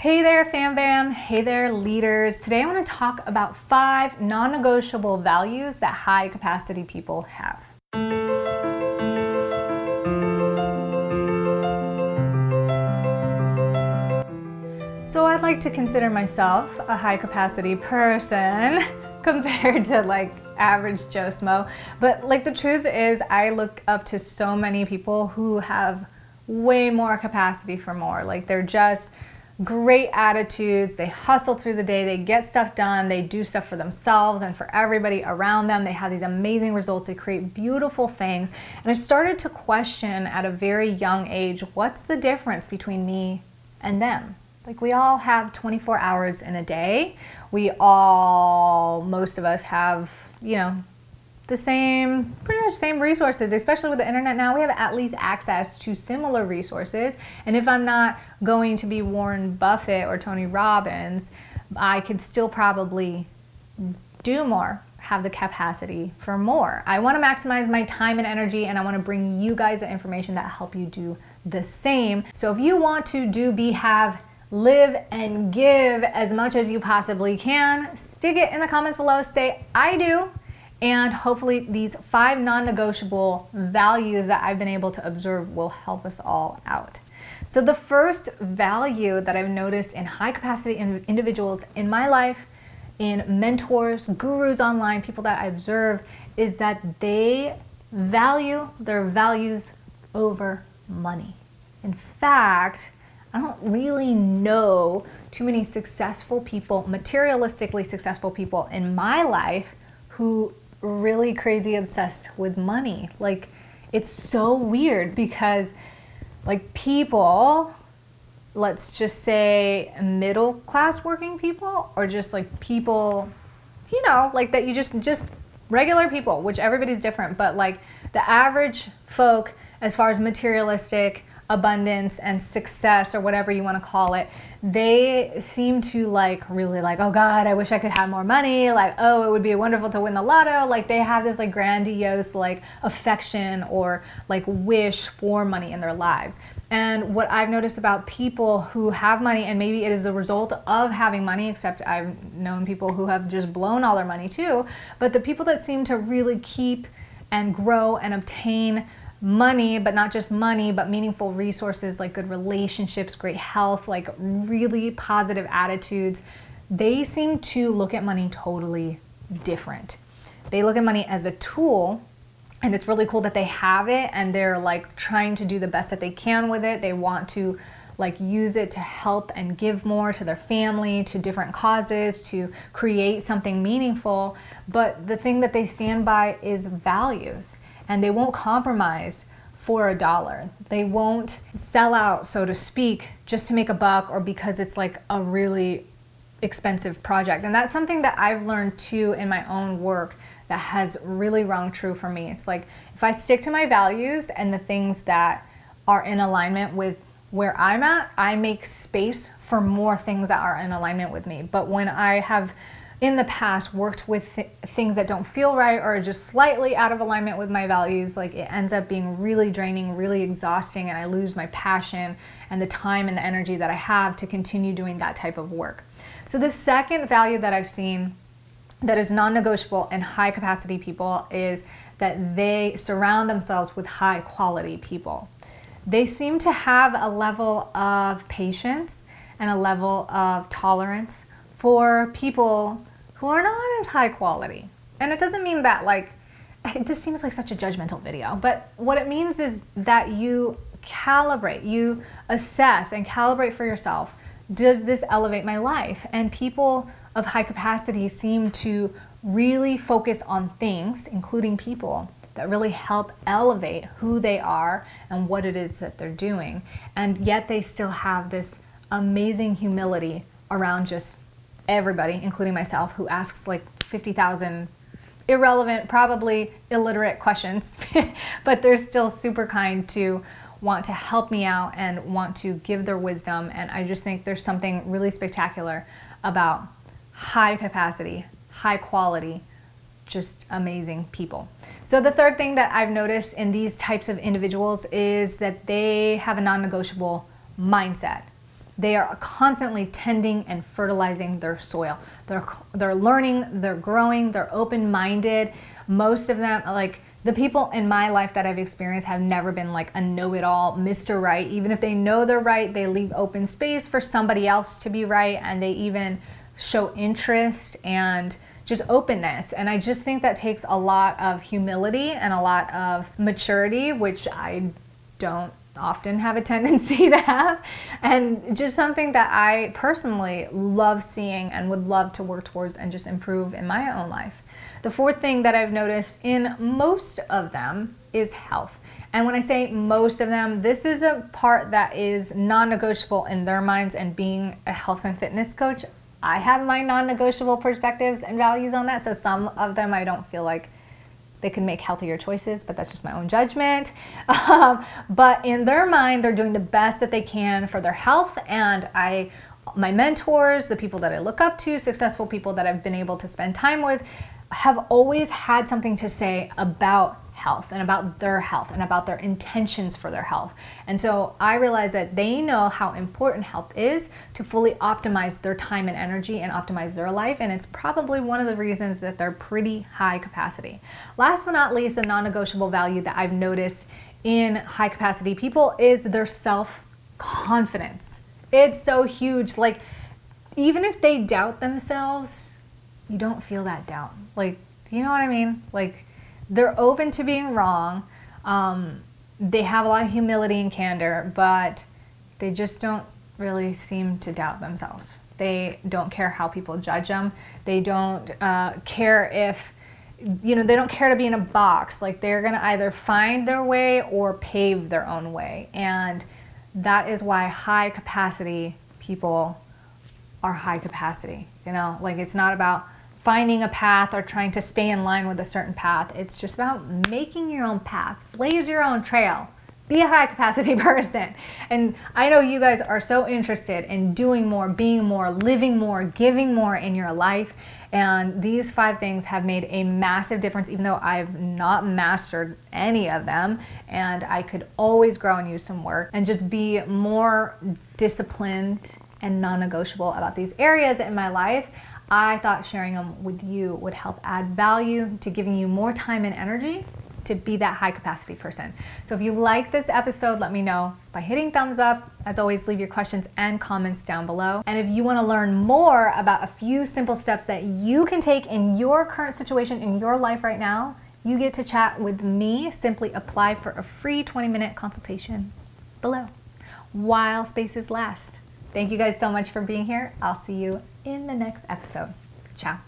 Hey there, fam bam. Hey there, leaders. Today I want to talk about five non negotiable values that high capacity people have. So I'd like to consider myself a high capacity person compared to like average Joe Schmo. But like the truth is, I look up to so many people who have way more capacity for more. Like they're just great attitudes. They hustle through the day, they get stuff done, they do stuff for themselves and for everybody around them. They have these amazing results, they create beautiful things. And I started to question at a very young age what's the difference between me and them? Like we all have 24 hours in a day. We all, most of us have, you know, the same, pretty much same resources, especially with the internet now. We have at least access to similar resources. And if I'm not going to be Warren Buffett or Tony Robbins, I could still probably do more, have the capacity for more. I want to maximize my time and energy, and I want to bring you guys the information that help you do the same. So if you want to do, be, have, live and give as much as you possibly can, stick it in the comments below. Say, I do. And hopefully, these five non negotiable values that I've been able to observe will help us all out. So, the first value that I've noticed in high capacity individuals in my life, in mentors, gurus online, people that I observe, is that they value their values over money. In fact, I don't really know too many successful people, materialistically successful people in my life who really crazy obsessed with money. Like, it's so weird because, like, people, let's just say middle class working people, or just like people, you know, like that you just, just regular people, which everybody's different, but like the average folk, as far as materialistic, abundance and success or whatever you want to call it they seem to like really like oh god i wish i could have more money like oh it would be wonderful to win the lotto. Like they have this like grandiose like affection or like wish for money in their lives. And what I've noticed about people who have money, and maybe it is a result of having money, except I've known people who have just blown all their money too, but the people that seem to really keep and grow and obtain money, but not just money, but meaningful resources like good relationships, great health, like really positive attitudes, they seem to look at money totally different. They look at money as a tool and it's really cool that they have it and they're like trying to do the best that they can with it. They want to like use it to help and give more to their family, to different causes, to create something meaningful. But the thing that they stand by is values and they won't compromise for a dollar. They won't sell out, so to speak, just to make a buck or because it's like a really expensive project. And that's something that I've learned too in my own work that has really rung true for me. It's like if I stick to my values and the things that are in alignment with where I'm at, I make space for more things that are in alignment with me. But when I have in the past worked with th- things that don't feel right or just slightly out of alignment with my values, like it ends up being really draining, really exhausting, and I lose my passion and the time and the energy that I have to continue doing that type of work. So, the second value that I've seen that is non negotiable in high capacity people is that they surround themselves with high quality people. They seem to have a level of patience and a level of tolerance for people who are not as high quality. And it doesn't mean that, like, this seems like such a judgmental video, but what it means is that you calibrate, you assess and calibrate for yourself does this elevate my life? And people of high capacity seem to really focus on things, including people, that really help elevate who they are and what it is that they're doing. And yet they still have this amazing humility around just everybody, including myself, who asks like 50,000 irrelevant, probably illiterate questions, but they're still super kind to want to help me out and want to give their wisdom. And I just think there's something really spectacular about high capacity, high quality, just amazing people. So, the third thing that I've noticed in these types of individuals is that they have a non negotiable mindset they are constantly tending and fertilizing their soil. They're they're learning, they're growing, they're open-minded. Most of them like the people in my life that I've experienced have never been like a know-it-all, Mr. Right. Even if they know they're right, they leave open space for somebody else to be right and they even show interest and just openness. And I just think that takes a lot of humility and a lot of maturity, which I don't often have a tendency to have, and just something that I personally love seeing and would love to work towards and just improve in my own life. The fourth thing that I've noticed in most of them is health. And when I say most of them, this is a part that is non negotiable in their minds. And being a health and fitness coach, I have my non negotiable perspectives and values on that. So some of them I don't feel like they can make healthier choices, but that's just my own judgment. Um, but in their mind, they're doing the best that they can for their health. And I, my mentors, the people that I look up to, successful people that I've been able to spend time with, have always had something to say about health and about their health and about their intentions for their health. And so I realize that they know how important health is to fully optimize their time and energy and optimize their life. And it's probably one of the reasons that they're pretty high capacity. Last but not least, a non negotiable value that I've noticed in high capacity people is their self confidence. It's so huge. Like, even if they doubt themselves, you don't feel that doubt. Like, do you know what I mean? Like, they're open to being wrong. Um, they have a lot of humility and candor, but they just don't really seem to doubt themselves. They don't care how people judge them. They don't uh, care if, you know, they don't care to be in a box. Like they're going to either find their way or pave their own way. And that is why high capacity people are high capacity. You know, like it's not about finding a path or trying to stay in line with a certain path. It's just about making your own path, blaze your own trail. Be a high capacity person. And I know you guys are so interested in doing more, being more, living more, giving more in your life. And these five things have made a massive difference, even though I've not mastered any of them. And I could always grow and use some work and just be more disciplined and non negotiable about these areas in my life. I thought sharing them with you would help add value to giving you more time and energy to be that high capacity person. So if you like this episode, let me know by hitting thumbs up. As always, leave your questions and comments down below. And if you want to learn more about a few simple steps that you can take in your current situation in your life right now, you get to chat with me. Simply apply for a free 20 minute consultation below while spaces last. Thank you guys so much for being here. I'll see you in the next episode. Ciao.